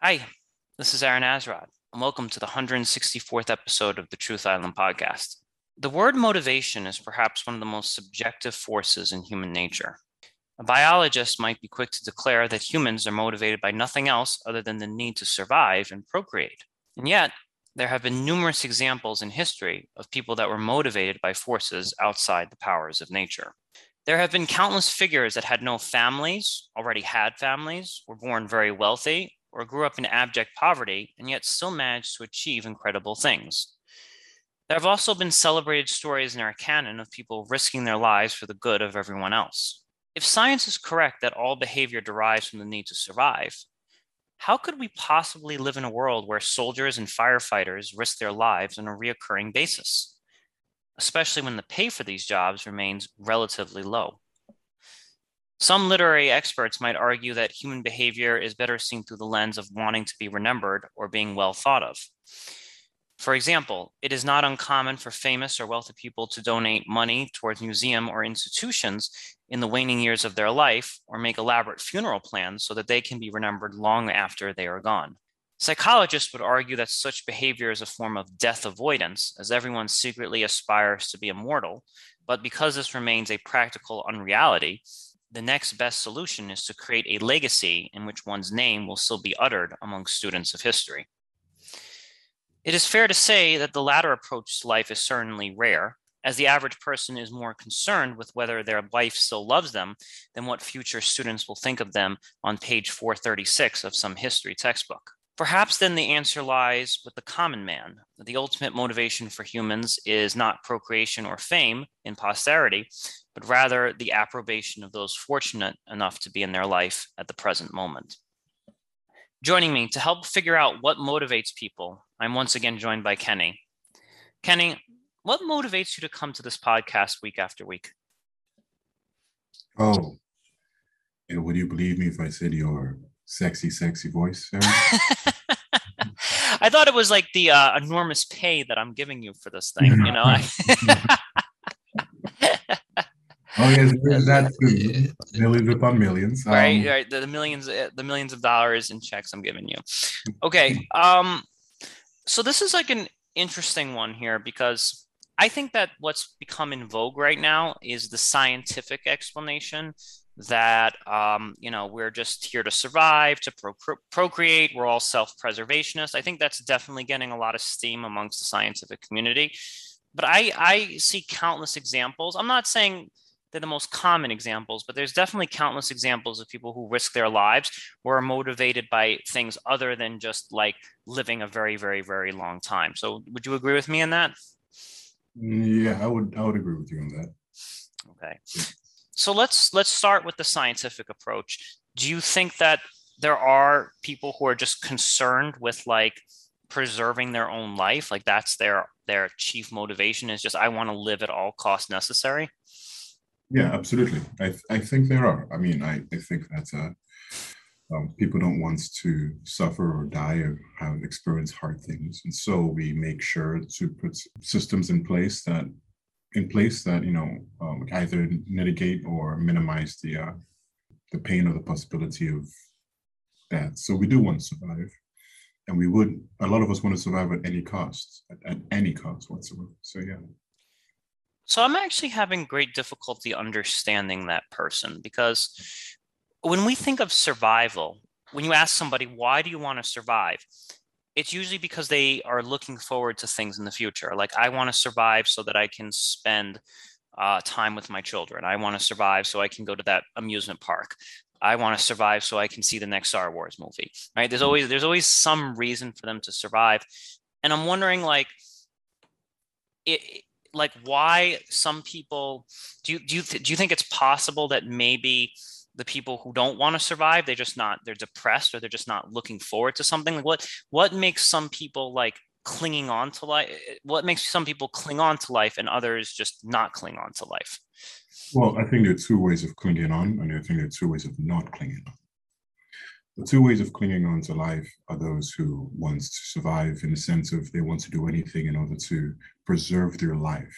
Hi, this is Aaron Azrod, and welcome to the 164th episode of the Truth Island podcast. The word motivation is perhaps one of the most subjective forces in human nature. A biologist might be quick to declare that humans are motivated by nothing else other than the need to survive and procreate. And yet, there have been numerous examples in history of people that were motivated by forces outside the powers of nature. There have been countless figures that had no families, already had families, were born very wealthy, or grew up in abject poverty, and yet still managed to achieve incredible things. There have also been celebrated stories in our canon of people risking their lives for the good of everyone else. If science is correct that all behavior derives from the need to survive, how could we possibly live in a world where soldiers and firefighters risk their lives on a reoccurring basis, especially when the pay for these jobs remains relatively low? Some literary experts might argue that human behavior is better seen through the lens of wanting to be remembered or being well thought of. For example, it is not uncommon for famous or wealthy people to donate money towards museum or institutions in the waning years of their life or make elaborate funeral plans so that they can be remembered long after they are gone. Psychologists would argue that such behavior is a form of death avoidance, as everyone secretly aspires to be immortal. But because this remains a practical unreality, the next best solution is to create a legacy in which one's name will still be uttered among students of history. It is fair to say that the latter approach to life is certainly rare, as the average person is more concerned with whether their wife still loves them than what future students will think of them on page 436 of some history textbook. Perhaps then the answer lies with the common man. The ultimate motivation for humans is not procreation or fame in posterity, but rather the approbation of those fortunate enough to be in their life at the present moment. Joining me to help figure out what motivates people, I'm once again joined by Kenny. Kenny, what motivates you to come to this podcast week after week? Oh, and would you believe me if I said your sexy, sexy voice? I thought it was like the uh, enormous pay that I'm giving you for this thing. You know. oh yes, there's that too. Millions upon millions. Um, right, right. The, the millions, uh, the millions of dollars in checks I'm giving you. Okay. Um. So this is like an interesting one here because I think that what's become in vogue right now is the scientific explanation that um, you know we're just here to survive, to procreate. We're all self-preservationists. I think that's definitely getting a lot of steam amongst the scientific community. But I, I see countless examples. I'm not saying they're the most common examples, but there's definitely countless examples of people who risk their lives who are motivated by things other than just like living a very, very, very long time. So would you agree with me on that? Yeah, I would I would agree with you on that. Okay. So let's let's start with the scientific approach. Do you think that there are people who are just concerned with like preserving their own life like that's their their chief motivation is just i want to live at all costs necessary yeah absolutely. I, I think there are. I mean i, I think that's a um, people don't want to suffer or die or have experience hard things. And so we make sure to put systems in place that in place that you know um, either mitigate or minimize the uh, the pain or the possibility of death. So we do want to survive. And we would a lot of us want to survive at any cost at, at any cost whatsoever. So yeah so i'm actually having great difficulty understanding that person because when we think of survival, when you ask somebody, why do you want to survive? It's usually because they are looking forward to things in the future. Like, I want to survive so that I can spend uh, time with my children. I want to survive so I can go to that amusement park. I want to survive so I can see the next Star Wars movie. Right? There's always there's always some reason for them to survive, and I'm wondering like, it like why some people do you do you th- do you think it's possible that maybe the people who don't want to survive they're just not they're depressed or they're just not looking forward to something? Like what what makes some people like clinging on to life what makes some people cling on to life and others just not cling on to life? Well i think there are two ways of clinging on and i think there are two ways of not clinging on the two ways of clinging on to life are those who want to survive in the sense of they want to do anything in order to preserve their life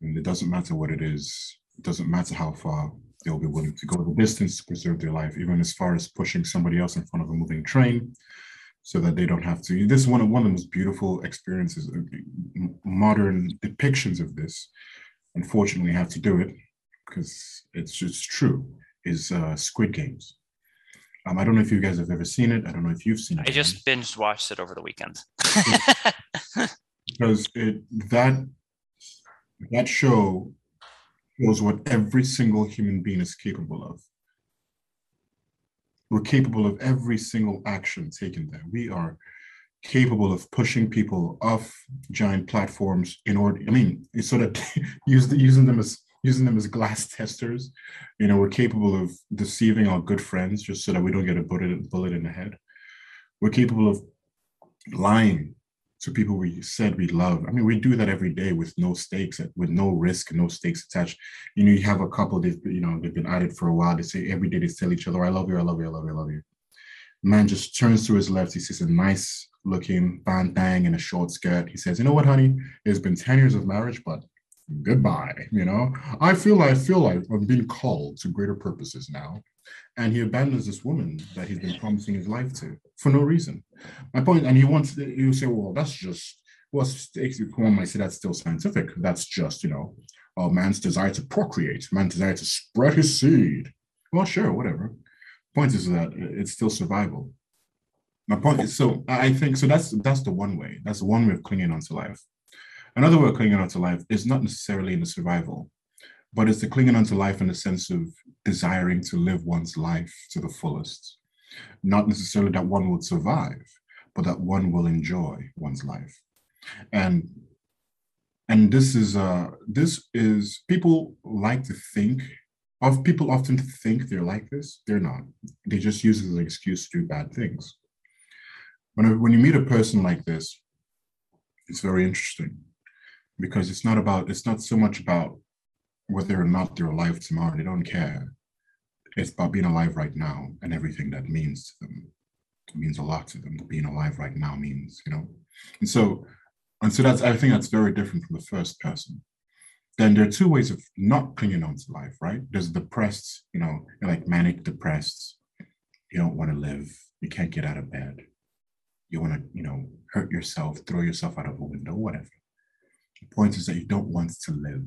and it doesn't matter what it is it doesn't matter how far they'll be willing to go the distance to preserve their life, even as far as pushing somebody else in front of a moving train, so that they don't have to. This is one of one of the most beautiful experiences, uh, modern depictions of this. Unfortunately, have to do it because it's just true. Is uh, Squid Games. Um, I don't know if you guys have ever seen it. I don't know if you've seen it. I just binge watched it over the weekend. because it that that show shows what every single human being is capable of. We're capable of every single action taken there. We are capable of pushing people off giant platforms in order. I mean, it's sort of using them as using them as glass testers. You know, we're capable of deceiving our good friends just so that we don't get a bullet, in the head. We're capable of lying to people we said we love. I mean, we do that every day with no stakes, with no risk, no stakes attached. You know, you have a couple, they've, you know, they've been at it for a while. They say every day they tell each other, I love you, I love you, I love you, I love you. Man just turns to his left. He sees a nice looking bang in a short skirt. He says, you know what, honey, it's been 10 years of marriage, but goodbye. You know, I feel I feel like I'm being called to greater purposes now. And he abandons this woman that he's been promising his life to for no reason. My point, and he wants you say, well, that's just well, one might say that's still scientific. That's just, you know, a man's desire to procreate, man's desire to spread his seed. Well, sure, whatever. Point is that it's still survival. My point is, so I think so. That's that's the one way. That's the one way of clinging on to life. Another of clinging on to life is not necessarily in the survival, but it's the clinging on to life in the sense of desiring to live one's life to the fullest. Not necessarily that one would survive, but that one will enjoy one's life. And and this is uh this is people like to think of people often think they're like this. They're not. They just use it as an excuse to do bad things. When, when you meet a person like this, it's very interesting because it's not about it's not so much about whether or not they're alive tomorrow. They don't care. It's about being alive right now and everything that means to them it means a lot to them. Being alive right now means you know? And so and so that's i think that's very different from the first person. Then there are two ways of not clinging on to life right? There's depressed you know like manic depressed. You don't want to live. You can't get out of bed. You want to you know hurt yourself throw yourself out of a window whatever the point is that you don't want to live.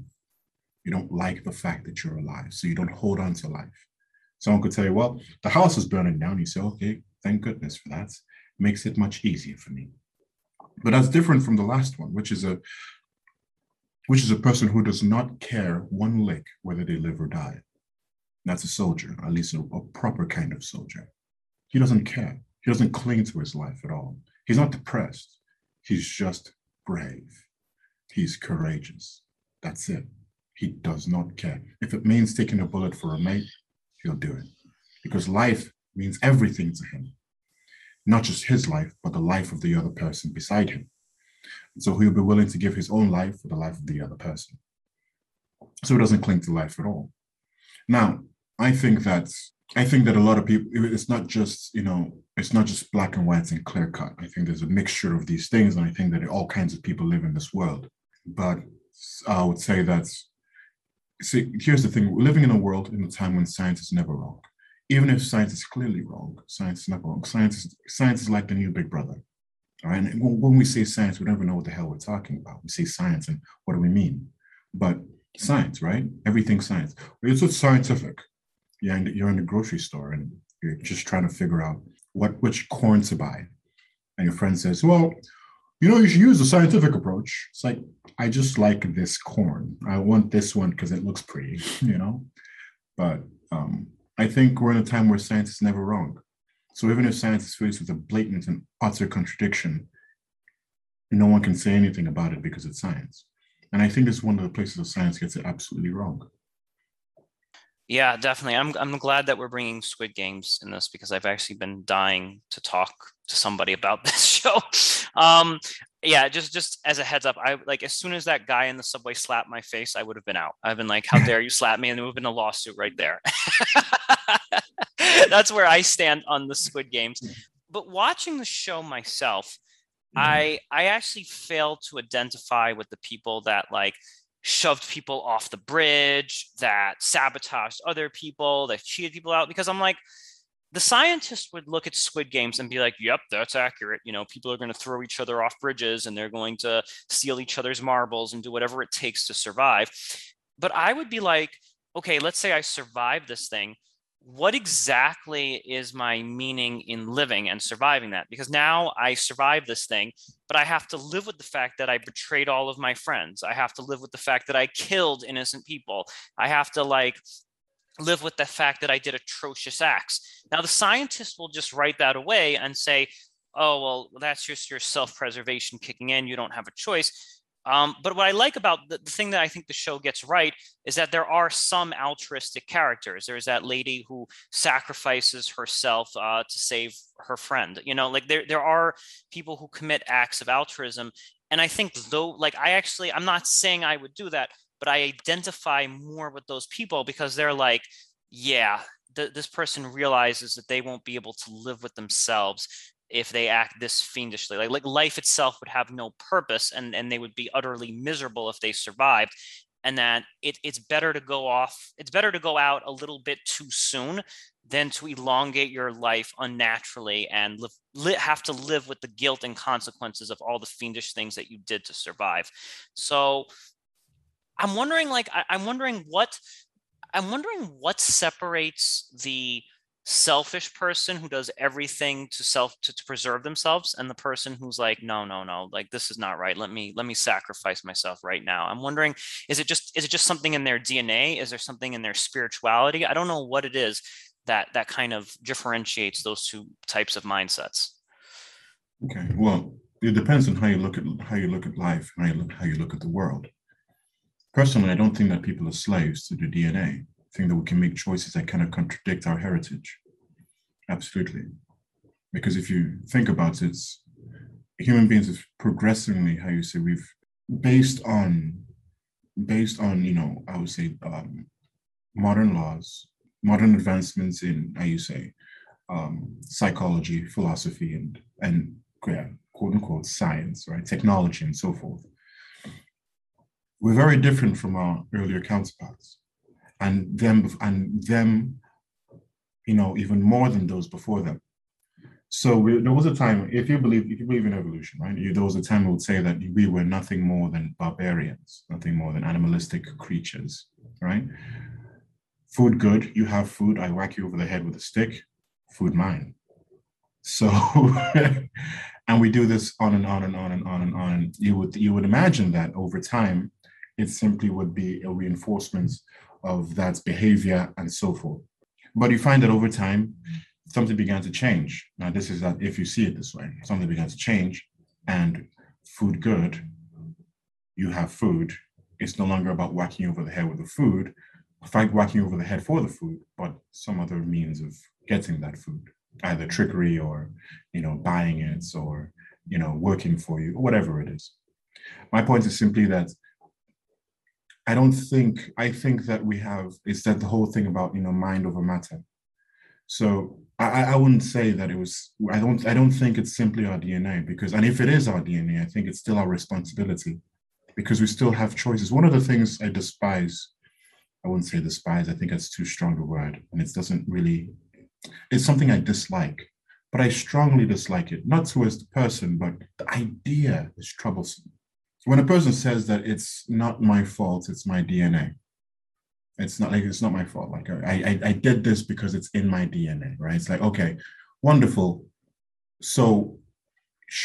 You don't like the fact that you're alive. So you don't hold on to life. Someone could tell you, well, the house is burning down. You say, okay, thank goodness for that. Makes it much easier for me. But that's different from the last one, which is a which is a person who does not care one lick whether they live or die. That's a soldier, at least a, a proper kind of soldier. He doesn't care. He doesn't cling to his life at all. He's not depressed. He's just brave. He's courageous. That's it. He does not care. If it means taking a bullet for a mate, he'll do it. Because life means everything to him. Not just his life, but the life of the other person beside him. so he'll be willing to give his own life for the life of the other person. So he doesn't cling to life at all. Now, I think that I think that a lot of people, it's not just, you know, it's not just black and white and clear cut. I think there's a mixture of these things. And I think that all kinds of people live in this world. But I would say that, see, here's the thing we're living in a world in a time when science is never wrong. Even if science is clearly wrong, science is never wrong. Science is, science is like the new big brother. All right. And when we say science, we never know what the hell we're talking about. We say science and what do we mean? But science, right? Everything science. It's just scientific. Yeah, and you're in the grocery store and you're just trying to figure out what which corn to buy. And your friend says, Well, you know, you should use a scientific approach. It's like, I just like this corn. I want this one because it looks pretty, you know? But um, I think we're in a time where science is never wrong. So even if science is faced with a blatant and utter contradiction, no one can say anything about it because it's science. And I think it's one of the places of science gets it absolutely wrong. Yeah, definitely. I'm I'm glad that we're bringing Squid Games in this because I've actually been dying to talk to somebody about this show. Um, yeah, just just as a heads up, I like as soon as that guy in the subway slapped my face, I would have been out. I've been like, "How dare you slap me?" and there would have been a lawsuit right there. That's where I stand on the Squid Games. But watching the show myself, I I actually failed to identify with the people that like shoved people off the bridge, that sabotaged other people, that cheated people out. Because I'm like, the scientists would look at squid games and be like yep that's accurate you know people are going to throw each other off bridges and they're going to steal each other's marbles and do whatever it takes to survive but i would be like okay let's say i survive this thing what exactly is my meaning in living and surviving that? Because now I survived this thing, but I have to live with the fact that I betrayed all of my friends. I have to live with the fact that I killed innocent people. I have to like live with the fact that I did atrocious acts. Now, the scientists will just write that away and say, oh, well, that's just your self preservation kicking in. You don't have a choice. Um, but what I like about the, the, thing that I think the show gets right is that there are some altruistic characters. There's that lady who sacrifices herself uh, to save her friend. You know, like there there are people who commit acts of altruism, and I think though, like I actually, I'm not saying I would do that, but I identify more with those people because they're like, yeah, th- this person realizes that they won't be able to live with themselves if they act this fiendishly like, like life itself would have no purpose and and they would be utterly miserable if they survived and that it, it's better to go off it's better to go out a little bit too soon than to elongate your life unnaturally and li- have to live with the guilt and consequences of all the fiendish things that you did to survive. So i'm wondering like I, i'm wondering what i'm wondering what separates the selfish person who does everything to self to, to preserve themselves and the person who's like no no no like this is not right. Let me let me sacrifice myself right now. I'm wondering is it just is it just something in their dna is there something in their spirituality? I don't know what it is that that kind of differentiates those two types of mindsets. Okay well it depends on how you look at how you look at life how you look how you look at the world. Personally i don't think that people are slaves to the dna think that we can make choices that kind of contradict our heritage. Absolutely. Because if you think about it, human beings have progressively, how you say, we've based on based on, you know, I would say um, modern laws, modern advancements in, how you say, um, psychology, philosophy, and and yeah, quote unquote science, right? Technology and so forth. We're very different from our earlier counterparts and them and them, you know, even more than those before them. So we, there was a time, if you believe, if you believe in evolution, right? You, there was a time we would say that we were nothing more than barbarians, nothing more than animalistic creatures, right? Food good, you have food. I whack you over the head with a stick. Food mine. So, and we do this on and on and on and on and on. You would you would imagine that over time, it simply would be a reinforcement of that behavior and so forth. But you find that over time, something began to change. Now, this is that if you see it this way, something began to change, and food good, you have food. It's no longer about whacking over the head with the food, fight whacking over the head for the food, but some other means of getting that food, either trickery or you know buying it or you know working for you, or whatever it is. My point is simply that I don't think I think that we have is that the whole thing about you know mind over matter. So I, I wouldn't say that it was I don't I don't think it's simply our DNA because and if it is our DNA, I think it's still our responsibility because we still have choices. One of the things I despise, I wouldn't say despise, I think that's too strong a word, and it doesn't really it's something I dislike, but I strongly dislike it, not towards the person, but the idea is troublesome when a person says that it's not my fault, it's my DNA. It's not like it's not my fault. Like I, I, I did this because it's in my DNA, right? It's like okay, wonderful. So,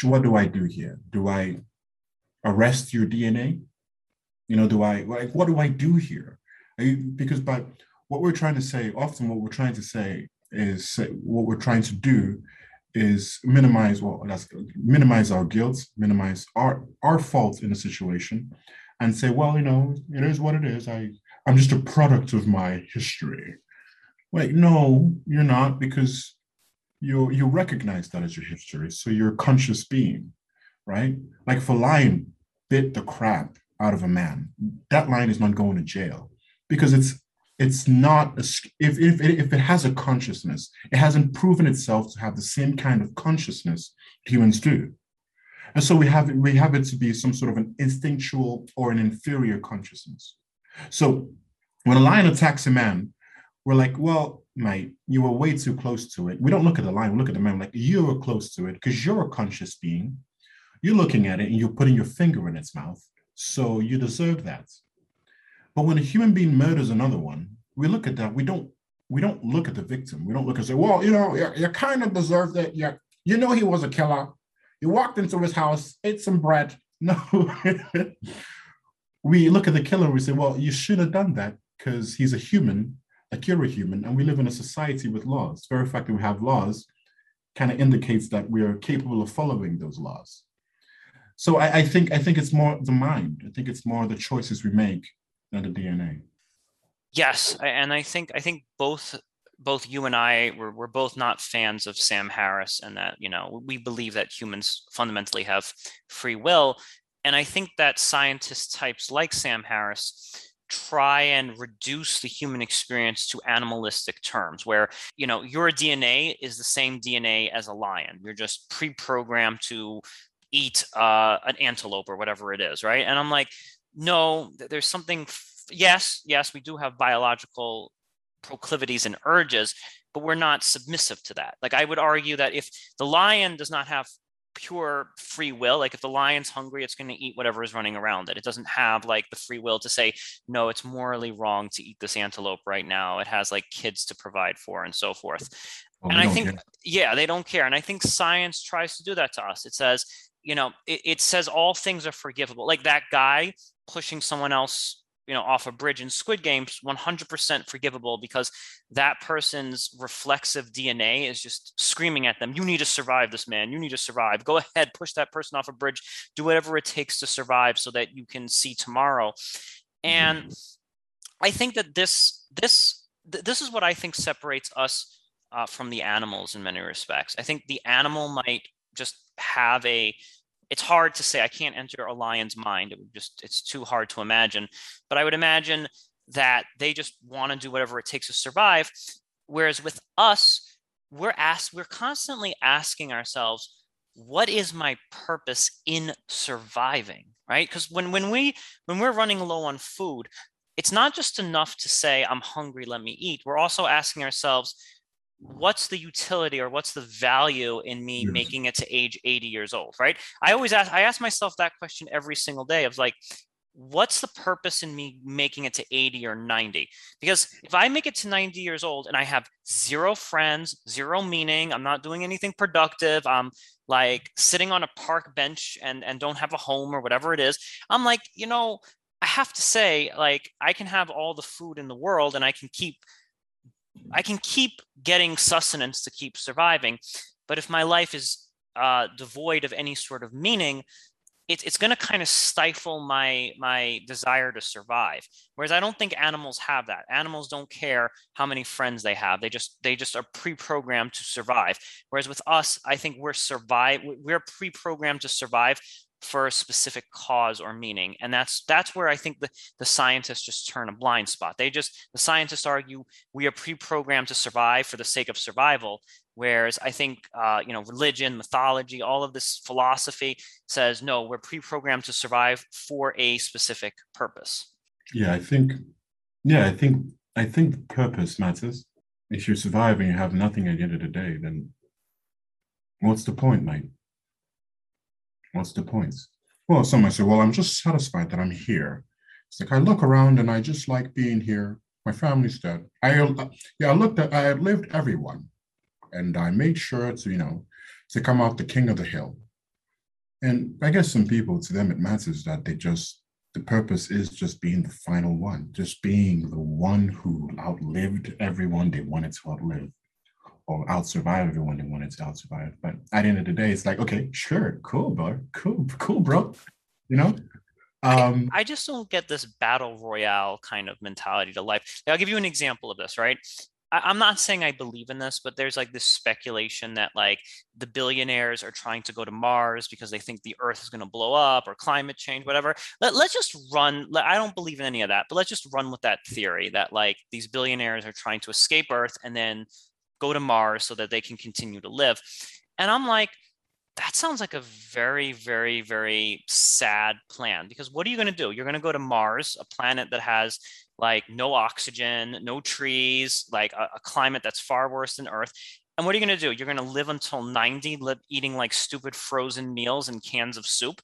what do I do here? Do I arrest your DNA? You know, do I like what do I do here? I, because by what we're trying to say, often what we're trying to say is what we're trying to do is minimize well that's minimize our guilt minimize our our fault in a situation and say well you know it is what it is. I i'm just a product of my history. Like no you're not because you you recognize that as your history so you're a conscious being right? Like if a lion bit the crap out of a man that lion is not going to jail because it's it's not a, if, if, if it has a consciousness it hasn't proven itself to have the same kind of consciousness humans do and so we have we have it to be some sort of an instinctual or an inferior consciousness so when a lion attacks a man we're like well mate, you were way too close to it. We don't look at the lion we look at the man like you were close to it because you're a conscious being. You're looking at it and you're putting your finger in its mouth. So you deserve that. But when a human being murders another one, we look at that. We don't we don't look at the victim. We don't look and say, well, you know, you, you kind of deserve it. Yeah, you know he was a killer. He walked into his house, ate some bread. No. we look at the killer and we say, well, you should have done that because he's a human, a human, and we live in a society with laws. The very fact that we have laws kind of indicates that we are capable of following those laws. So I, I think I think it's more the mind. I think it's more the choices we make than the DNA. Yes, and I think I think both both you and I we're, we're both not fans of Sam Harris, and that you know we believe that humans fundamentally have free will, and I think that scientist types like Sam Harris try and reduce the human experience to animalistic terms where you know your dna is the same dna as a lion. You're just pre-programmed to eat uh, an antelope or whatever it is right? And i'm like no there's something yes, yes, we do have biological proclivities and urges, but we're not submissive to that. Like I would argue that if the lion does not have pure free will, like if the lion's hungry, it's going to eat whatever is running around it. It doesn't have like the free will to say, no, it's morally wrong to eat this antelope right now. It has like kids to provide for and so forth. Well, and I think, care. yeah, they don't care. And I think science tries to do that to us. It says, you know, it, it says all things are forgivable. Like that guy pushing someone else you know off a bridge in squid games 100% forgivable because that person's reflexive dna is just screaming at them you need to survive this man. You need to survive. Go ahead push that person off a bridge. Do whatever it takes to survive so that you can see tomorrow. And mm-hmm. i think that this this this is what i think separates us uh, from the animals in many respects. I think the animal might just have a it's hard to say. I can't enter a lion's mind. It would just it's too hard to imagine. But I would imagine that they just want to do whatever it takes to survive. Whereas with us, we're asked, we're constantly asking ourselves, what is my purpose in surviving? Right? Because when when we when we're running low on food, it's not just enough to say, I'm hungry, let me eat. We're also asking ourselves, what's the utility or what's the value in me yes. making it to age 80 years old right i always ask i ask myself that question every single day of like what's the purpose in me making it to 80 or 90 because if i make it to 90 years old and i have zero friends zero meaning i'm not doing anything productive i'm like sitting on a park bench and and don't have a home or whatever it is i'm like you know i have to say like i can have all the food in the world and i can keep I can keep getting sustenance to keep surviving. But if my life is uh, devoid of any sort of meaning, it, it's going to kind of stifle my my desire to survive. Whereas I don't think animals have that. Animals don't care how many friends they have. They just they just are pre-programmed to survive. Whereas with us, I think we're survive we're pre-programmed to survive for a specific cause or meaning and that's that's where i think the, the scientists just turn a blind spot. They just the scientists argue we are pre-programmed to survive for the sake of survival whereas i think uh, you know religion mythology all of this philosophy says no we're pre-programmed to survive for a specific purpose. Yeah i think yeah i think i think purpose matters. If you're surviving you have nothing at the end of the day then what's the point mate What's the point? Well, someone said, Well, I'm just satisfied that I'm here. It's like I look around and I just like being here. My family's dead. I uh, yeah, I looked at I lived everyone and I made sure to, you know, to come out the king of the hill. And I guess some people, to them, it matters that they just, the purpose is just being the final one, just being the one who outlived everyone they wanted to outlive or out survive everyone they wanted to out survive. But at the end of the day, it's like, okay, sure, cool, bro, cool, cool, bro. You know? Um, I, I just don't get this battle royale kind of mentality to life. I'll give you an example of this, right? I, am not saying I believe in this, but there's like this speculation that like the billionaires are trying to go to Mars because they think the Earth is going to blow up or climate change, whatever. Let, let's just run. I don't believe in any of that, but let's just run with that theory that like these billionaires are trying to escape Earth and then go to Mars so that they can continue to live. And I'm like, that sounds like a very, very, very sad plan because what are you going to do? You're going to go to Mars, a planet that has like no oxygen, no trees, like a, a climate that's far worse than Earth. And what are you going to do? You're going to live until 90, live, eating like stupid frozen meals and cans of soup.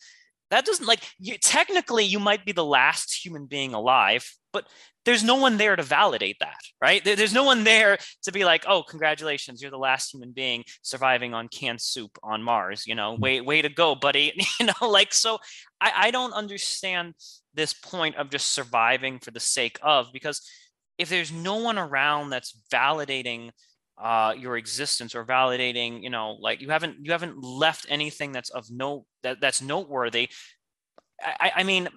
That doesn't like you, technically you might be the last human being alive, but there's no one there to validate that, right? There's no one there to be like, oh, congratulations, you're the last human being surviving on canned soup on Mars. You know, way way to go, buddy. You know, like so. I, I don't understand this point of just surviving for the sake of because if there's no one around that's validating uh, your existence or validating, you know, like you haven't you haven't left anything that's of note that that's noteworthy. I, I mean,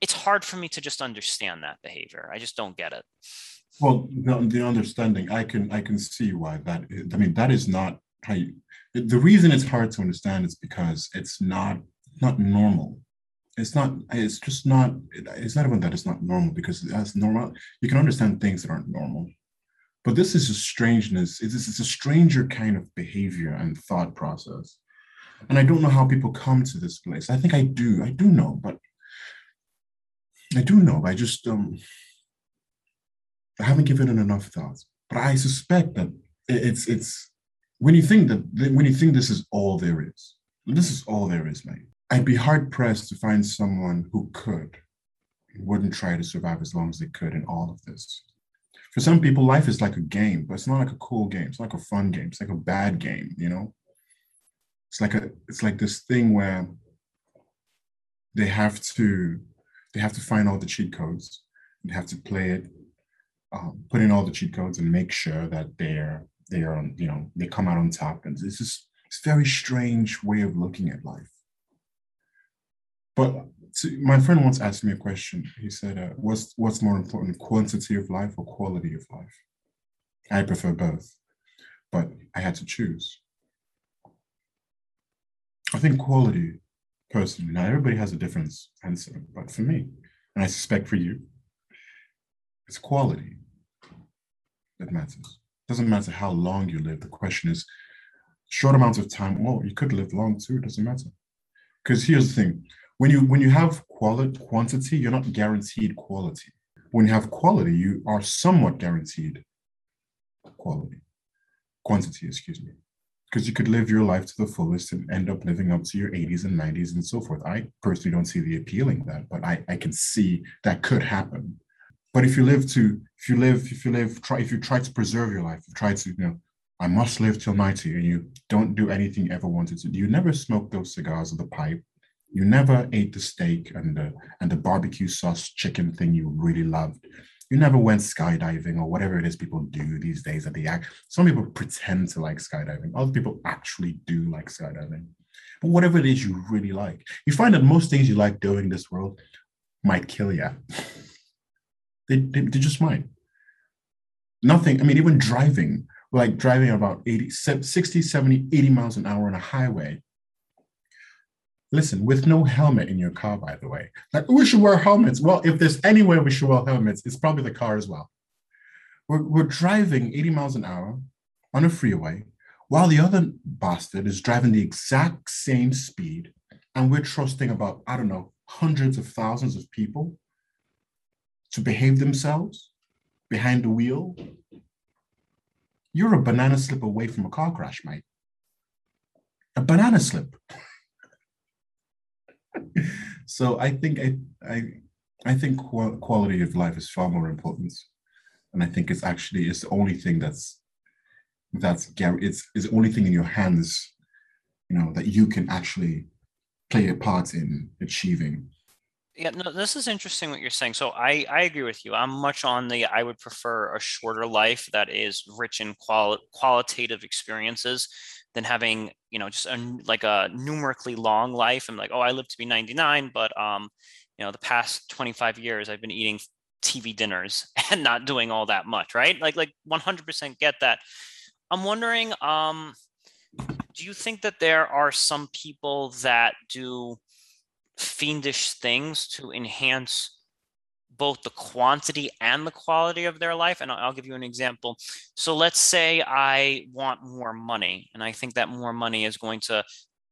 it's hard for me to just understand that behavior. I just don't get it. Well, the, the understanding, I can I can see why that. Is, I mean, that is not how you. The reason it's hard to understand is because it's not not normal. It's not. It's just not. It's not even that it's not normal because that's normal. You can understand things that aren't normal, but this is a strangeness. It's, it's a stranger kind of behavior and thought process, and I don't know how people come to this place. I think I do. I do know, but I do know. I just um, I haven't given it enough thought. But I suspect that it's it's when you think that when you think this is all there is, this is all there is, mate. I'd be hard pressed to find someone who could, wouldn't try to survive as long as they could in all of this. For some people, life is like a game, but it's not like a cool game. It's like a fun game. It's like a bad game, you know. It's like a it's like this thing where they have to they have to find all the cheat codes. They have to play it, um, put in all the cheat codes, and make sure that they're they are on, you know they come out on top. And it's just it's very strange way of looking at life. But to, my friend once asked me a question. He said, uh, "What's what's more important, quantity of life or quality of life?" I prefer both, but I had to choose. I think quality personally. Now, everybody has a different answer, but for me, and I suspect for you, it's quality that matters. It doesn't matter how long you live. The question is, short amounts of time. Well, you could live long too. It doesn't matter. Because here's the thing: when you when you have quality quantity, you're not guaranteed quality. When you have quality, you are somewhat guaranteed quality, quantity. Excuse me because you could live your life to the fullest and end up living up to your 80s and 90s and so forth. I personally don't see the appealing that, but I, I can see that could happen. But if you live to, if you live, if you live, try, if you try to preserve your life, you try to, you know, I must live till 90 and you don't do anything you ever wanted to. You never smoke those cigars or the pipe. You never ate the steak and the and the barbecue sauce chicken thing you really loved you never went skydiving or whatever it is people do these days at the act. Some people pretend to like skydiving. Other people actually do like skydiving. But whatever it is you really like, you find that most things you like doing in this world might kill you. they, they, they just might. Nothing, I mean, even driving, like driving about 80, 60, 70, 80 miles an hour on a highway Listen, with no helmet in your car, by the way. Like, we should wear helmets. Well, if there's anywhere we should wear helmets, it's probably the car as well. We're, we're driving 80 miles an hour on a freeway while the other bastard is driving the exact same speed. And we're trusting about, I don't know, hundreds of thousands of people to behave themselves behind the wheel. You're a banana slip away from a car crash, mate. A banana slip so I think I I I think quality of life is far more important, and I think it's actually it's the only thing that's that's it's is the only thing in your hands, you know, that you can actually play a part in achieving. Yeah, no, this is interesting what you're saying. So I I agree with you. I'm much on the I would prefer a shorter life that is rich in quali- qualitative experiences than having you know just a like a numerically long life and like oh i live to be 99 but um you know the past 25 years i've been eating tv dinners and not doing all that much right? Like like 100% get that. I'm wondering um do you think that there are some people that do fiendish things to enhance both the quantity and the quality of their life. And I'll give you an example. So let's say I want more money, and I think that more money is going to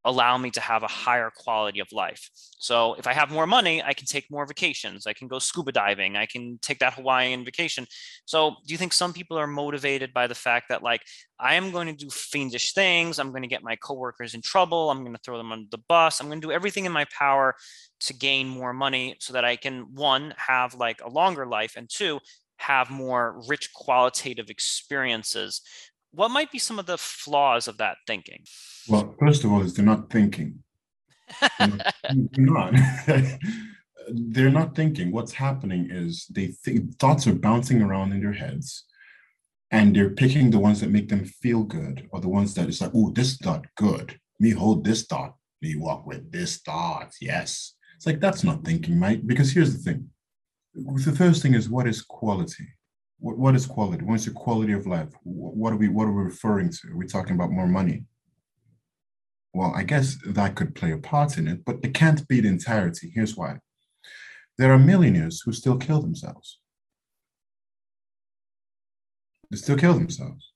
allow me to have a higher quality of life. So if I have more money, I can take more vacations. I can go scuba diving. I can take that Hawaiian vacation. So do you think some people are motivated by the fact that like I am going to do fiendish things, I'm going to get my coworkers in trouble, I'm going to throw them under the bus, I'm going to do everything in my power to gain more money so that I can one have like a longer life and two have more rich qualitative experiences what might be some of the flaws of that thinking? Well, first of all, is they're not thinking. they're not. they're not thinking. What's happening is they think thoughts are bouncing around in their heads, and they're picking the ones that make them feel good, or the ones that is like, oh, this thought good. Me hold this thought. Me walk with this thought. Yes. It's like that's not thinking, mate. Because here's the thing. The first thing is what is quality? what, is quality? What is the quality of life? What are we what are we referring to? Are we talking about more money? Well, I guess that could play a part in it, but it can't be the entirety. Here's why. There are millionaires who still kill themselves. They still kill themselves.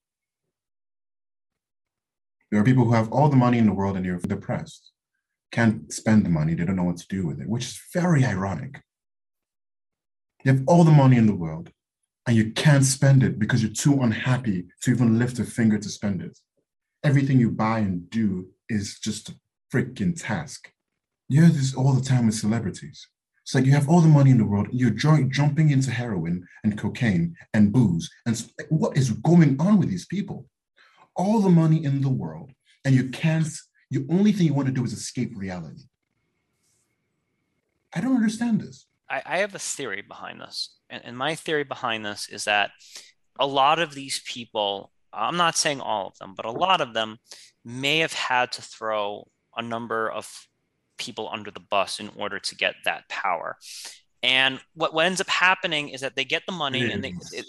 There are people who have all the money in the world and they're depressed, can't spend the money, they don't know what to do with it, which is very ironic. You have all the money in the world, and you can't spend it because you're too unhappy to even lift a finger to spend it. Everything you buy and do is just a freaking task. You hear this all the time with celebrities. It's like you have all the money in the world, you're jumping into heroin and cocaine and booze. And what is going on with these people? All the money in the world, and you can't, the only thing you want to do is escape reality. I don't understand this. I, I have a theory behind this. And, and my theory behind this is that a lot of these people, I'm not saying all of them, but a lot of them may have had to throw a number of people under the bus in order to get that power. And what, what ends up happening is that they get the money and they, it,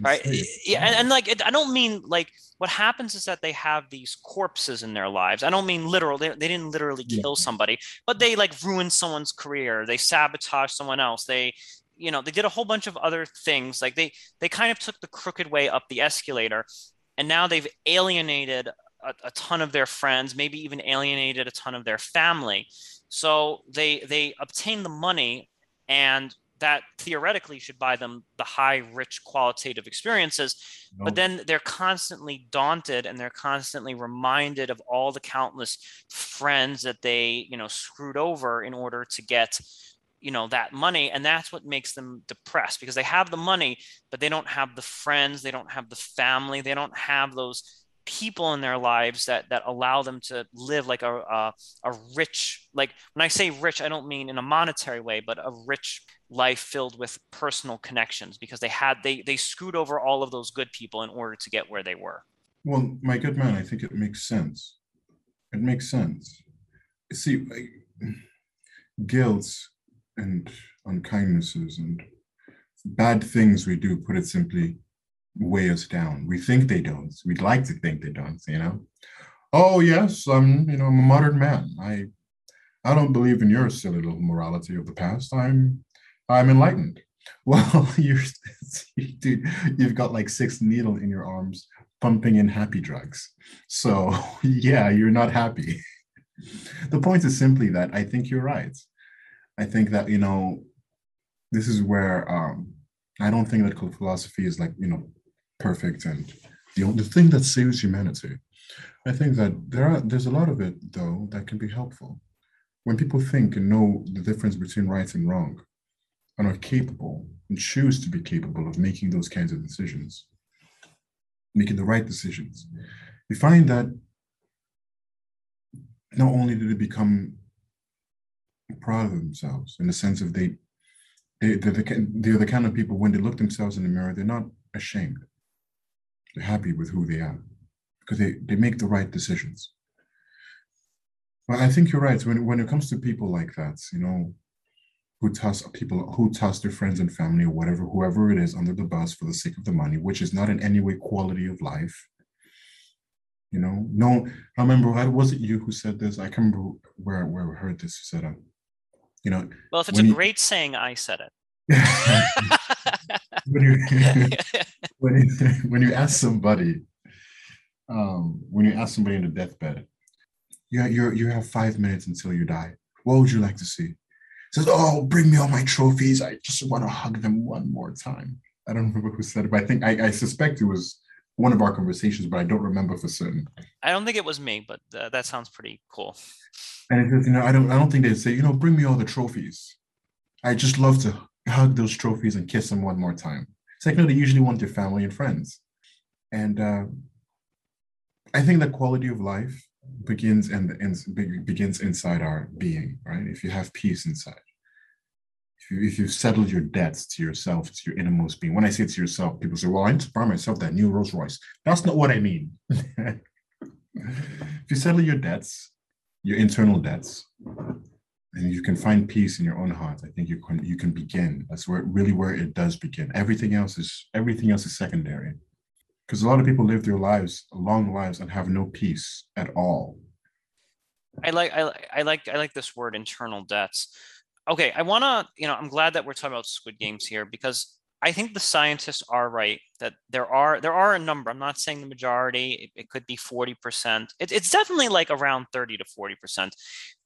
right? Yeah. And, and like, it, I don't mean like what happens is that they have these corpses in their lives. I don't mean literal. They, they didn't literally kill yeah. somebody, but they like ruin someone's career. They sabotage someone else. They, you know, they did a whole bunch of other things. Like they, they kind of took the crooked way up the escalator and now they've alienated a, a ton of their friends, maybe even alienated a ton of their family. So they, they obtain the money and that theoretically should buy them the high rich qualitative experiences no. but then they're constantly daunted and they're constantly reminded of all the countless friends that they you know screwed over in order to get you know that money and that's what makes them depressed because they have the money but they don't have the friends they don't have the family they don't have those people in their lives that that allow them to live like a, a, a rich like when i say rich i don't mean in a monetary way but a rich life filled with personal connections because they had they they screwed over all of those good people in order to get where they were. Well my good man i think it makes sense. It makes sense. See guilt and unkindnesses and bad things we do put it simply weigh us down. We think they don't. We'd like to think they don't, you know. Oh yes, I'm, you know, I'm a modern man. I I don't believe in your silly little morality of the past. I'm I'm enlightened. Well, you're dude, you've got like six needles in your arms pumping in happy drugs. So yeah, you're not happy. the point is simply that I think you're right. I think that, you know, this is where um I don't think that philosophy is like, you know, perfect and the, the thing that saves humanity. I think that there are there's a lot of it though that can be helpful. When people think and know the difference between right and wrong and are capable and choose to be capable of making those kinds of decisions, making the right decisions, you find that not only do they become proud of themselves in the sense of they, they they're, the, they're the kind of people when they look themselves in the mirror, they're not ashamed They're happy with who they are because they, they make the right decisions. But I think you're right. When, when it comes to people like that, you know, who toss people who toss their friends and family or whatever, whoever it is, under the bus for the sake of the money, which is not in any way quality of life. You know, no, I remember, was it you who said this? I can't remember where, where I heard this. You said, you know. Well, if it's a great saying, I said it. when you when you, when you ask somebody um, when you ask somebody in the deathbed, yeah, you you have five minutes until you die. What would you like to see? Says, "Oh, bring me all my trophies. I just want to hug them one more time." I don't remember who said it, but I think I, I suspect it was one of our conversations, but I don't remember for certain. I don't think it was me, but uh, that sounds pretty cool. And says, you know, I don't I don't think they'd say, you know, bring me all the trophies. I just love to hug those trophies and kiss them one more time. It's like, no, they usually want their family and friends. And uh, I think the quality of life begins and, and begins inside our being, right? If you have peace inside, if you you've settled your debts to yourself, to your innermost being. When I say to yourself, people say, "Well, I need to buy myself that new Rolls Royce." That's not what I mean. if you settle your debts, your internal debts, and you can find peace in your own heart, I think you can you can begin. That's where really where it does begin. Everything else is everything else is secondary because a lot of people live their lives long lives and have no peace at all i like i, I like i like this word internal debts okay i want to you know i'm glad that we're talking about squid games here because i think the scientists are right that there are there are a number i'm not saying the majority it, it could be 40% it, it's definitely like around 30 to 40%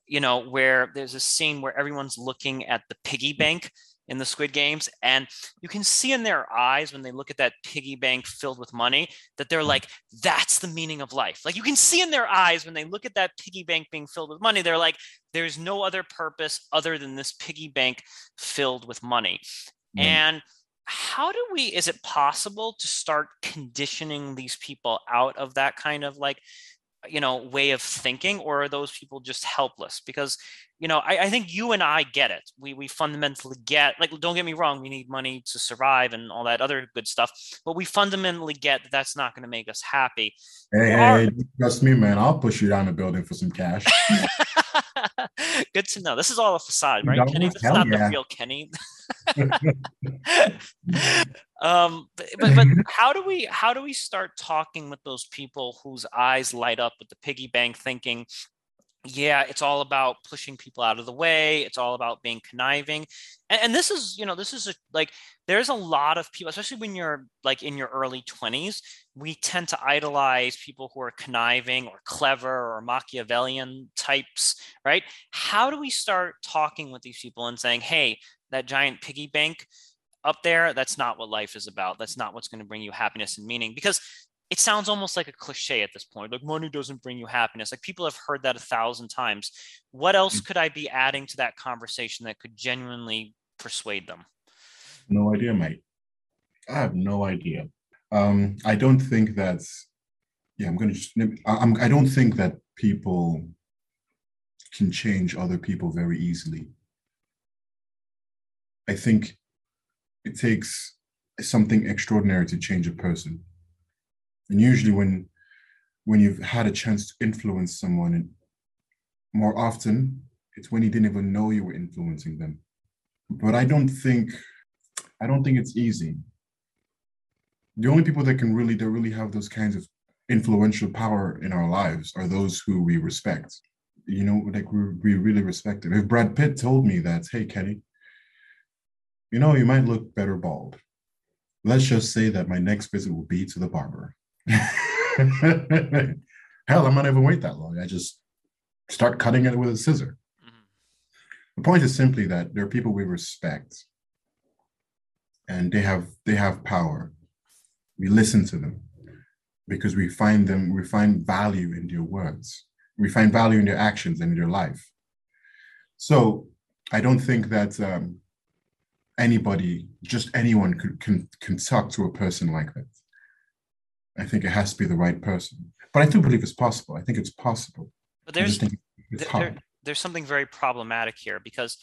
you know where there's a scene where everyone's looking at the piggy bank in the Squid Games. And you can see in their eyes when they look at that piggy bank filled with money that they're mm. like, that's the meaning of life. Like you can see in their eyes when they look at that piggy bank being filled with money, they're like, there's no other purpose other than this piggy bank filled with money. Mm. And how do we, is it possible to start conditioning these people out of that kind of like, you know, way of thinking, or are those people just helpless? Because you know, I, I, think you and I get it. We we fundamentally get like don't get me wrong, we need money to survive and all that other good stuff, but we fundamentally get that that's not going to make us happy. Hey, Our, hey, trust me, man. I'll push you down the building for some cash. good to know. This is all a facade, right, Kenny? This is not yeah. the real Kenny. um, but, but but how do we how do we start talking with those people whose eyes light up with the piggy bank thinking yeah, it's all about pushing people out of the way. It's all about being conniving. And, and this is, you know, this is a, like, there's a lot of people, especially when you're like in your early 20s, we tend to idolize people who are conniving or clever or Machiavellian types, right? How do we start talking with these people and saying, hey, that giant piggy bank up there, that's not what life is about. That's not what's going to bring you happiness and meaning. Because it sounds almost like a cliche at this point like money doesn't bring you happiness like people have heard that a thousand times what else mm. could i be adding to that conversation that could genuinely persuade them no idea mate i have no idea um i don't think that's yeah i'm gonna just I'm, i don't think that people can change other people very easily. I think it takes something extraordinary to change a person. And usually when when you've had a chance to influence someone and more often it's when you didn't even know you were influencing them. But i don't think i don't think it's easy the only people that can really that really have those kinds of influential power in our lives are those who we respect you know like we, we really respect them if brad pitt told me that hey kenny you know you might look better bald let's just say that my next visit will be to the barber Hell, I might even wait that long. I just start cutting it with a scissor. Mm-hmm. The point is simply that there are people we respect and they have they have power. We listen to them because we find them, we find value in their words. We find value in their actions and in their life. So I don't think that um, anybody, just anyone could can, can talk to a person like that. I think it has to be the right person. But I do believe it's possible. I think it's possible. But there's there, there's something very problematic here because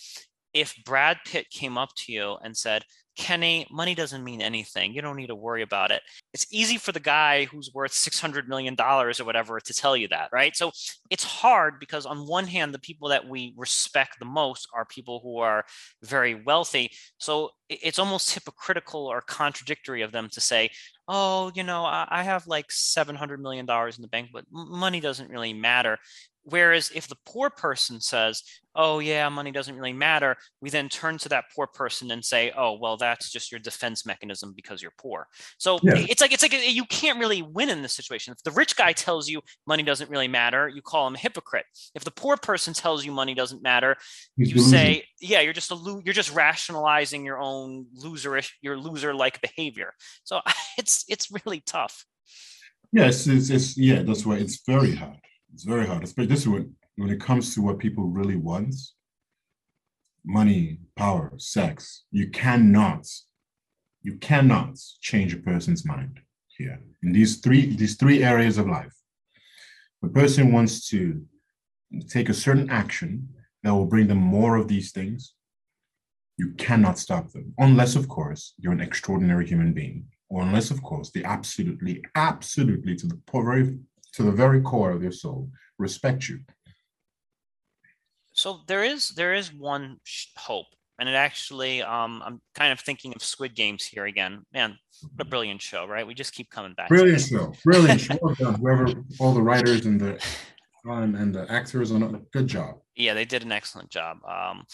if Brad Pitt came up to you and said, Kenny, money doesn't mean anything. You don't need to worry about it. it's easy for the guy who's worth $600 million or whatever to tell you that, right? So it's hard because, on one hand, the people that we respect the most are people who are very wealthy. So it's almost hypocritical or contradictory of them to say, oh, you know, I have like $700 million in the bank, but money doesn't really matter. Whereas if the poor person says, oh, yeah, money doesn't really matter, we then turn to that poor person and say, oh, well, that's just your defense mechanism because you're poor. So yeah. it's like, it's like you can't really win in this situation. If the rich guy tells you money doesn't really matter, you call him a hypocrite. If the poor person tells you money doesn't matter, He's you losing. say, yeah, you're just a lo- you're just rationalizing your own loserish, your loser like behavior. So it's, it's really tough. Yes, it's, it's yeah, that's why it's very hard it's very hard, especially this when when it comes to what people really want. Money, power, sex. You cannot, you cannot change a person's mind here. In these three, these three areas of life. A person wants to take a certain action that will bring them more of these things. You cannot stop them, unless, of course, you're an extraordinary human being, or unless, of course, they absolutely, absolutely to the very to the very core of their soul. Respect you. So there is there is one hope and it actually um, i'm kind of thinking of squid games here again. Man what a brilliant show right? We just keep coming back brilliant show. Brilliant show. Whoever all the writers and the um, and the actors on a good job. Yeah they did an excellent job. Um,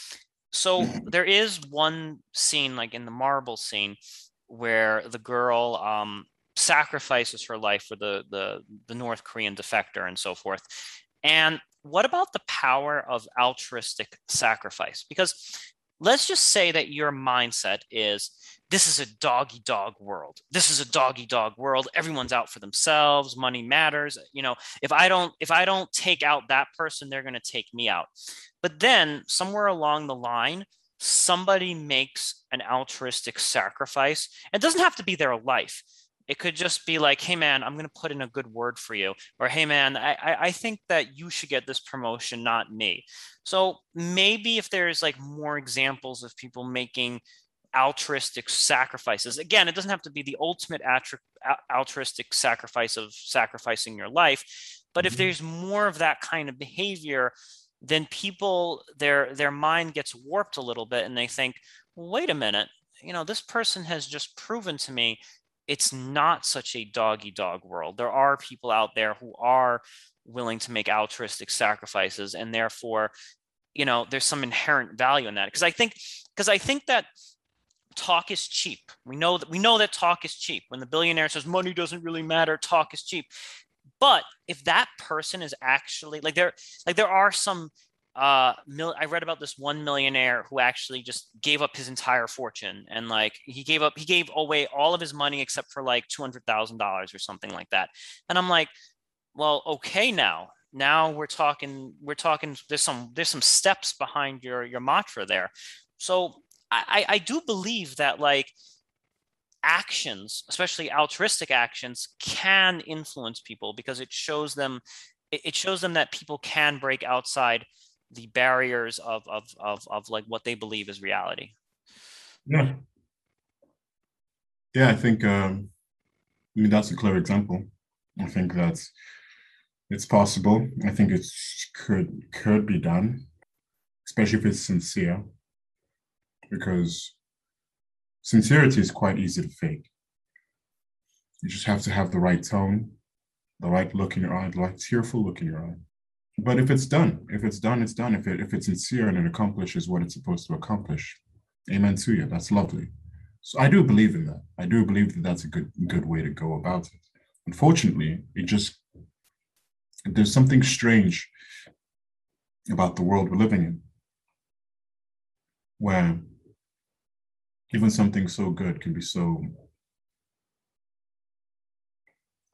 so there is one scene like in the marble scene where the girl um, sacrifices her life for the, the, the North Korean defector and so forth. And what about the power of altruistic sacrifice? Because let's just say that your mindset is this is a doggy dog world. This is a doggy dog world. Everyone's out for themselves. Money matters. You know, if I don't if I don't take out that person, they're going to take me out. But then somewhere along the line, somebody makes an altruistic sacrifice. It doesn't have to be their life. It could just be like, hey man, I'm gonna put in a good word for you, or hey man, I, I think that you should get this promotion, not me. So maybe if there's like more examples of people making altruistic sacrifices, again, it doesn't have to be the ultimate altruistic sacrifice of sacrificing your life, but if mm-hmm. there's more of that kind of behavior, then people their their mind gets warped a little bit and they think, wait a minute, you know, this person has just proven to me it's not such a doggy dog world. There are people out there who are willing to make altruistic sacrifices, and therefore, you know, there's some inherent value in that. Because I think, because I think that talk is cheap. We know that we know that talk is cheap. When the billionaire says money doesn't really matter, talk is cheap. But if that person is actually like there, like there are some uh mil- i read about this one millionaire who actually just gave up his entire fortune and like he gave up he gave away all of his money except for like $200000 or something like that. And i'm like well okay now now we're talking we're talking there's some there's some steps behind your your mantra there. So i i do believe that like actions especially altruistic actions can influence people because it shows them it shows them that people can break outside the barriers of of of of like what they believe is reality. Yeah. Yeah, I think um I mean that's a clear example. I think that's it's possible. I think it could could be done, especially if it's sincere, because sincerity is quite easy to fake. You just have to have the right tone, the right look in your eye, the right tearful look in your eye but if it's done, if it's done, it's done. If it if it's sincere and it accomplishes what it's supposed to accomplish, amen to you. That's lovely. So I do believe in that. I do believe that that's a good good way to go about it. Unfortunately, it just there's something strange about the world we're living in, where even something so good can be so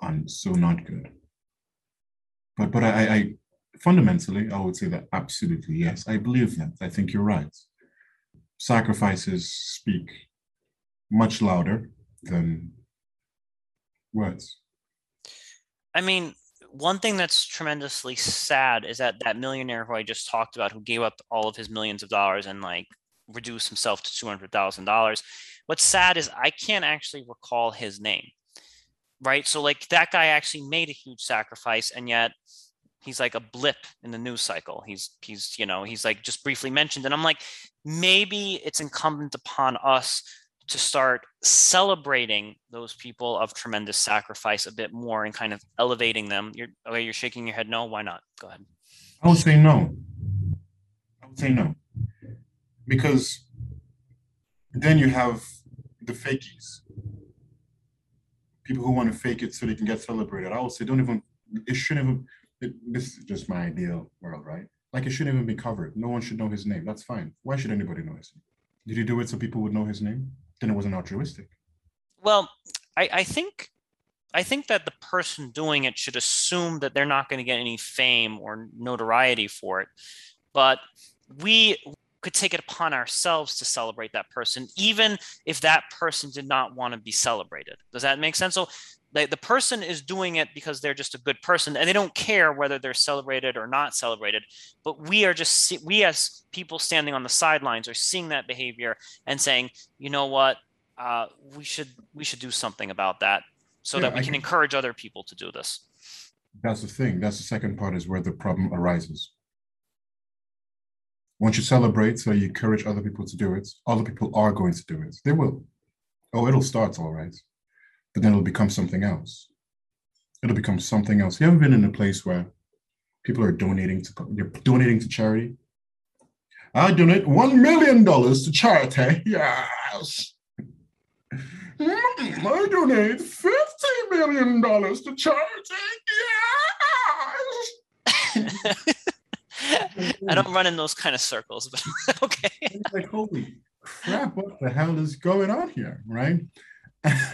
and so not good. But but I, I fundamentally, I would say that absolutely yes. I believe that. I think you're right. Sacrifices speak much louder than words. I mean, one thing that's tremendously sad is that that millionaire who I just talked about, who gave up all of his millions of dollars and like reduced himself to two hundred thousand dollars. What's sad is I can't actually recall his name. right? So like that guy actually made a huge sacrifice, and yet he's like a blip in the news cycle. He's he's you know he's like just briefly mentioned, and I'm like maybe it's incumbent upon us to start celebrating those people of tremendous sacrifice a bit more and kind of elevating them. You're okay, you're shaking your head. No, why not? Go ahead. I would say no. I would say no. Because then you have the fakies. People who want to fake it so they can get celebrated. I would say don't even it shouldn't even it, this is just my ideal world, right? Like it shouldn't even be covered. No one should know his name. That's fine. Why should anybody know his name? Did he do it so people would know his name? then it wasn't altruistic. Well, I, I think I think that the person doing it should assume that they're not going to get any fame or notoriety for it. But we could take it upon ourselves to celebrate that person, even if that person did not want to be celebrated. Does that make sense? So the, the person is doing it because they're just a good person and they don't care whether they're celebrated or not celebrated. But we are just, we as people standing on the sidelines are seeing that behavior and saying, you know what, uh, we should we should do something about that so yeah, that we can, can encourage other people to do this. That's the thing. That's the second part is where the problem arises. Once you celebrate, so you encourage other people to do it, other people are going to do it. They will. Oh, it'll start all right but then it'll become something else. It'll become something else. You ever been in a place where people are donating to you're donating to charity? I donate one million dollars to charity. Yes. Mm, I donate fifty million dollars to charity. Yes. I don't run in those kind of circles, but okay. Like, holy crap, what the hell is going on here? Right.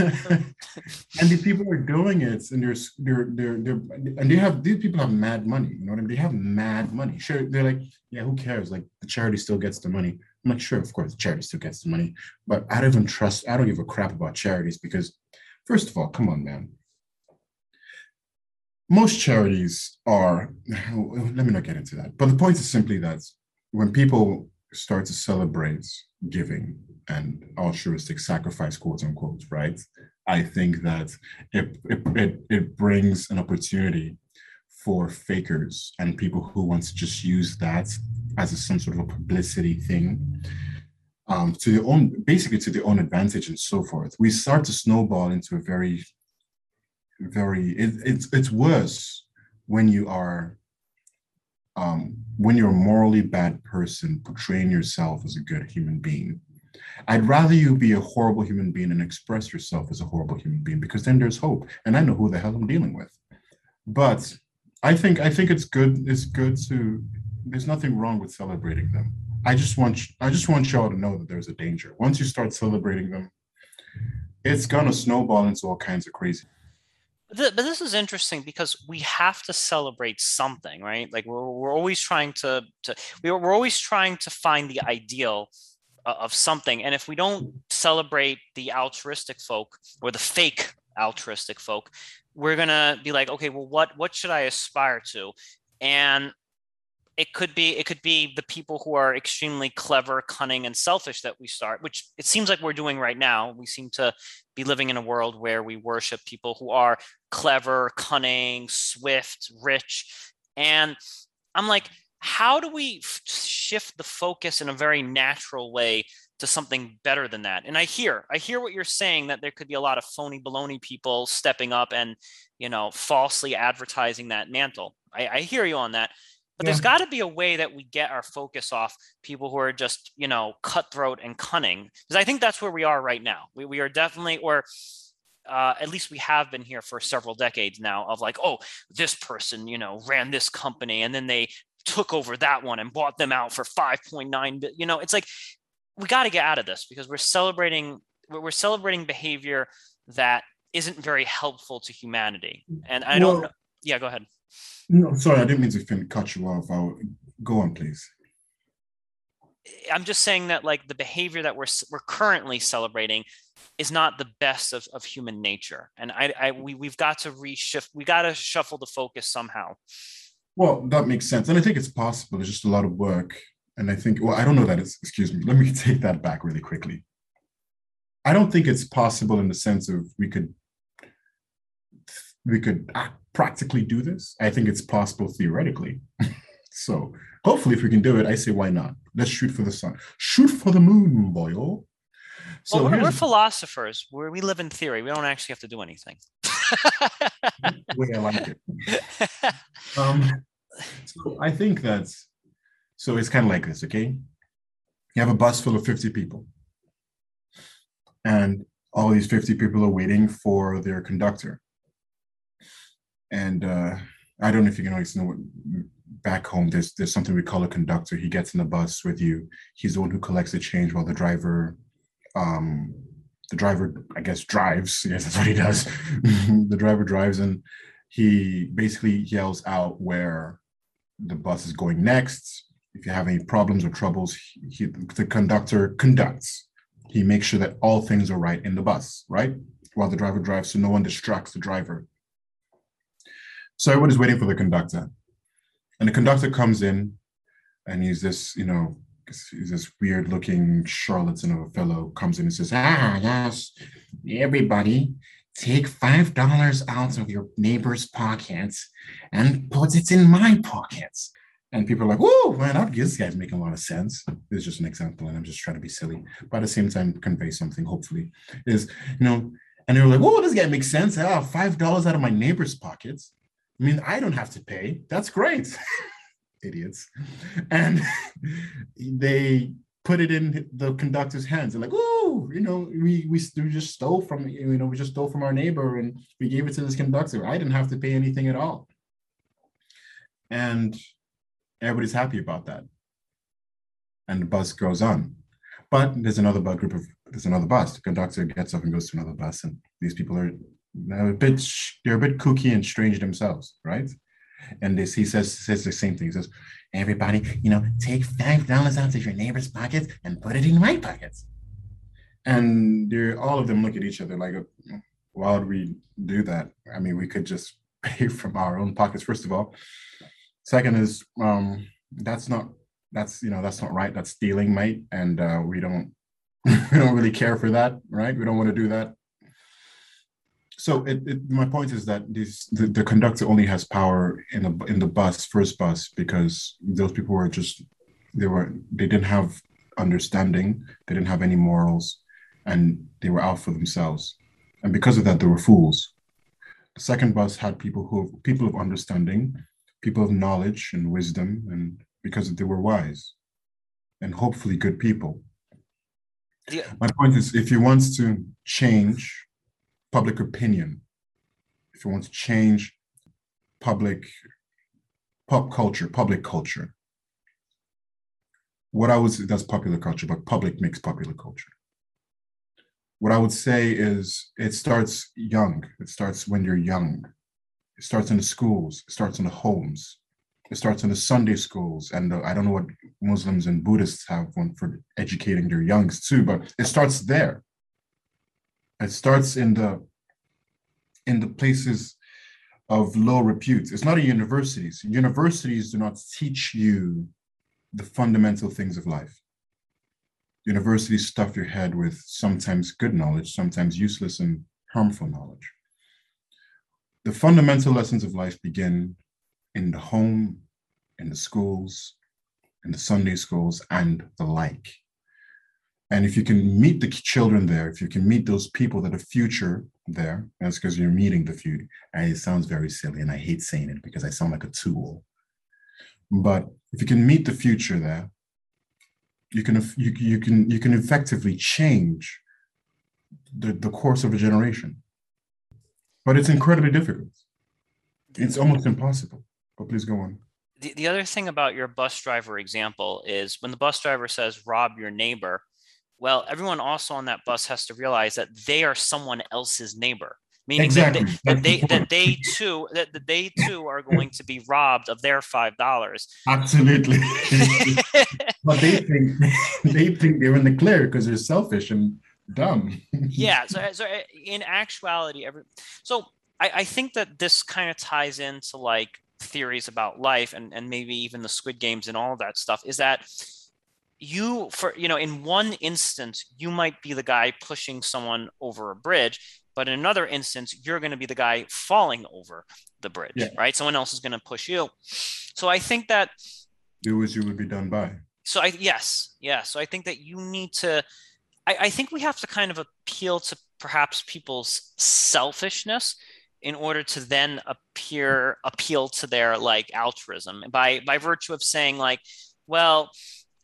and the people are doing it and they're, they're they're they're and they have these people have mad money you know what i mean? They have mad money. Sure they're like yeah who cares? Like the charity still gets the money. I'm like sure of course the charity still gets the money but i don't even trust i don't give a crap about charities because first of all come on man. Most charities are let me not get into that but the point is simply that when people start to celebrate giving and altruistic sacrifice, quote unquote, right? I think that it, it, it, brings an opportunity for fakers and people who want to just use that as a, some sort of a publicity thing um, to their own, basically to their own advantage and so forth. We start to snowball into a very, very, it, it's, it's worse when you are um, when you're a morally bad person portraying yourself as a good human being I'd rather you be a horrible human being and express yourself as a horrible human being because then there's hope. And I know who the hell I'm dealing with. But I think I think it's good. It's good to. There's nothing wrong with celebrating them. I just want I just want y'all to know that there's a danger. Once you start celebrating them, it's gonna snowball into all kinds of crazy. But this is interesting because we have to celebrate something, right? Like we're, we're always trying to, to we're, we're always trying to find the ideal of something. And if we don't celebrate the altruistic folk or the fake altruistic folk, we're gonna be like, okay, well, what what should I aspire to? And it could be it could be the people who are extremely clever, cunning, and selfish that we start, which it seems like we're doing right now. We seem to be living in a world where we worship people who are clever, cunning, swift, rich. And I'm like, how do we f- shift the focus in a very natural way to something better than that? And i hear i hear what you're saying that there could be a lot of phony baloney people stepping up and you know falsely advertising that mantle. I, I hear you on that. But yeah. there's got to be a way that we get our focus off people who are just you know cutthroat and cunning because i think that's where we are right now. We, we are definitely or uh, at least we have been here for several decades now of like oh this person you know ran this company and then they took over that one and bought them out for 5.9 you know it's like we got to get out of this because we're celebrating we're celebrating behavior that isn't very helpful to humanity. And i well, don't yeah go ahead. no sorry i didn't mean to cut you off. I'll, go on please. I'm just saying that like the behavior that we're we're currently celebrating is not the best of, of human nature. And i, I we, we've got to reshift we got to shuffle the focus somehow well, that makes sense. And I think it's possible. It's just a lot of work. And I think, well, I don't know that it's, excuse me, let me take that back really quickly. I don't think it's possible in the sense of we could we could practically do this. I think it's possible theoretically. so hopefully, if we can do it, I say why not? Let's shoot for the sun. Shoot for the moon, boyo. So well, we're, we're philosophers. Where we live in theory. We don't actually have to do anything. way I like it. Um, so I think that's so it's kind of like this, okay? You have a bus full of 50 people. And all these 50 people are waiting for their conductor. And uh, I don't know if you can always know what back home there's there's something we call a conductor. He gets in the bus with you. He's the one who collects the change while the driver um the driver, I guess, drives. Yes, that's what he does. the driver drives and he basically yells out where the bus is going next. If you have any problems or troubles, he, the conductor conducts. He makes sure that all things are right in the bus, right? While the driver drives, so no one distracts the driver. So everybody's waiting for the conductor. And the conductor comes in and he's this, you know, this weird looking charlatan of a fellow comes in and says, Ah, yes, everybody take five dollars out of your neighbor's pockets and put it in my pockets. And people are like, "Whoa, man, this guy's making a lot of sense." It's just an example, and I'm just trying to be silly, but at the same time, convey something. Hopefully, is you know, and they were like, "Whoa, this guy makes sense. Ah, five dollars out of my neighbor's pockets. I mean, I don't have to pay. That's great." Idiots, and they put it in the conductor's hands. They're like, "Oh, you know, we, we we just stole from you know we just stole from our neighbor and we gave it to this conductor. I didn't have to pay anything at all." And everybody's happy about that, and the bus goes on. But there's another bus group of there's another bus. The conductor gets up and goes to another bus, and these people are a bit they're a bit kooky and strange themselves, right? And this he says says the same thing. He says, Everybody, you know, take five dollars out of your neighbor's pockets and put it in my pockets. And they're all of them look at each other like, why would we do that? I mean, we could just pay from our own pockets, first of all. Second is um, that's not that's you know that's not right. That's stealing, mate. And uh, we don't we don't really care for that, right? We don't want to do that so it, it, my point is that this the, the, conductor only has power in the in the bus first bus because those people were just they were they didn't have understanding they didn't have any morals and they were out for themselves. And because of that they were fools. The second bus had people who people of understanding people of knowledge and wisdom and because they were wise and hopefully good people. Yeah. my point is if you want to change public opinion, if you want to change public pop culture, public culture, what I would say that's popular culture, but public makes popular culture. What I would say is it starts young. It starts when you're young. It starts in the schools. It starts in the homes. It starts in the Sunday schools. And the, I don't know what Muslims and Buddhists have one for educating their youngs too, but it starts there. It starts in the in the places of low repute. It's not a universities. Universities do not teach you the fundamental things of life. Universities stuff your head with sometimes good knowledge, sometimes useless and harmful knowledge. The fundamental lessons of life begin in the home, in the schools, in the Sunday schools, and the like. And if you can meet the children there, if you can meet those people that are future there, that's because you're meeting the future. And it sounds very silly, and I hate saying it because I sound like a tool. But if you can meet the future there, you can you, you can you can effectively change the, the course of a generation. But it's incredibly difficult. It's almost impossible. But please go on. The, the other thing about your bus driver example is when the bus driver says rob your neighbor, well, everyone also on that bus has to realize that they are someone else's neighbor, meaning exactly. that, they, that, they, that they too that, that they too are going to be robbed of their five dollars. Absolutely, but they think they think they're in the clear because they're selfish and dumb. yeah. So, so uh, in actuality, every so I, I think that this kind of ties into like theories about life and and maybe even the Squid Games and all that stuff. Is that you for you know in one instance you might be the guy pushing someone over a bridge but in another instance you're going to be the guy falling over the bridge yeah. right? Someone else is going to push you. So i think that do as you would be done by. So i yes yeah. So i think that you need to I, I think we have to kind of appeal to perhaps people's selfishness in order to then appear appeal to their like altruism by by virtue of saying like well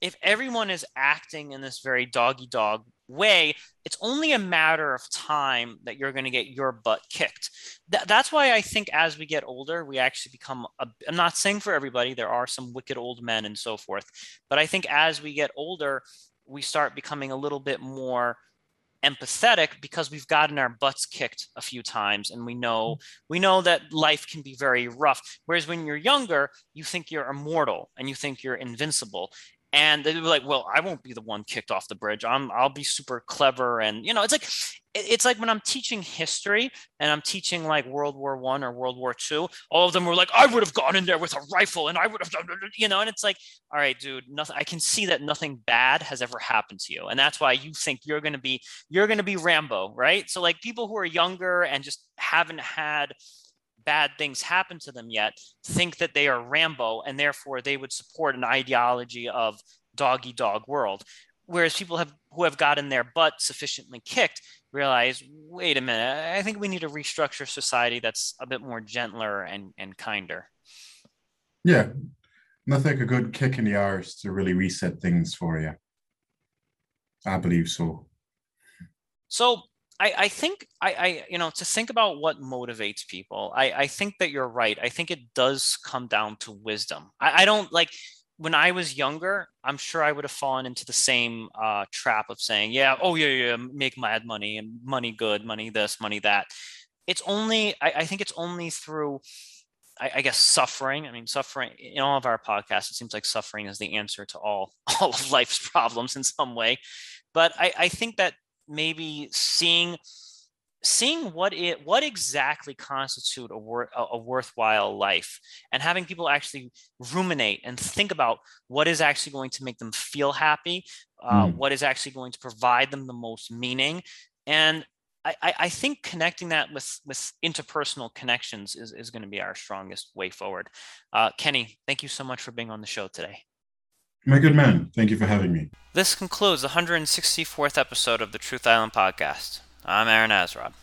if everyone is acting in this very doggy dog way, it's only a matter of time that you're going to get your butt kicked. Th- that's why I think as we get older, we actually become, i am not saying for everybody, there are some wicked old men and so forth, but I think as we get older, we start becoming a little bit more empathetic because we've gotten our butts kicked a few times and we know mm-hmm. we know that life can be very rough. Whereas when you're younger you think you're immortal and you think you're invincible and they were like well i won't be the one kicked off the bridge. I'm i'll be super clever and you know it's like it's like when i'm teaching history and i'm teaching like world war one or world war two all of them were like i would have gone in there with a rifle and i would have done you know and it's like all right dude nothing i can see that nothing bad has ever happened to you and that's why you think you're going to be you're going to be rambo right? So like people who are younger and just haven't had bad things happen to them yet think that they are Rambo and therefore they would support an ideology of doggy dog world. Whereas people have who have gotten their butt sufficiently kicked realize, wait a minute, I think we need to restructure society that's a bit more gentler and, and kinder. Yeah. Nothing like a good kick in the arse to really reset things for you. I believe so. So I, I think I, I, you know, to think about what motivates people, I, I think that you're right. I think it does come down to wisdom. I, I don't like when I was younger, I'm sure I would have fallen into the same uh, trap of saying, yeah, oh yeah, yeah, make mad money and money good, money this, money that. It's only, I, I think it's only through, I, I, guess, suffering. I mean, suffering in all of our podcasts, it seems like suffering is the answer to all all of life's problems in some way. But I, I think that maybe seeing seeing what it what exactly constitute a, wor- a worthwhile life and having people actually ruminate and think about what is actually going to make them feel happy uh, mm. what is actually going to provide them the most meaning and I, I think connecting that with with interpersonal connections is, is going to be our strongest way forward. Uh, Kenny, thank you so much for being on the show today. My good man, thank you for having me. This concludes the 164th episode of the Truth Island podcast. I'm Aaron Azrod.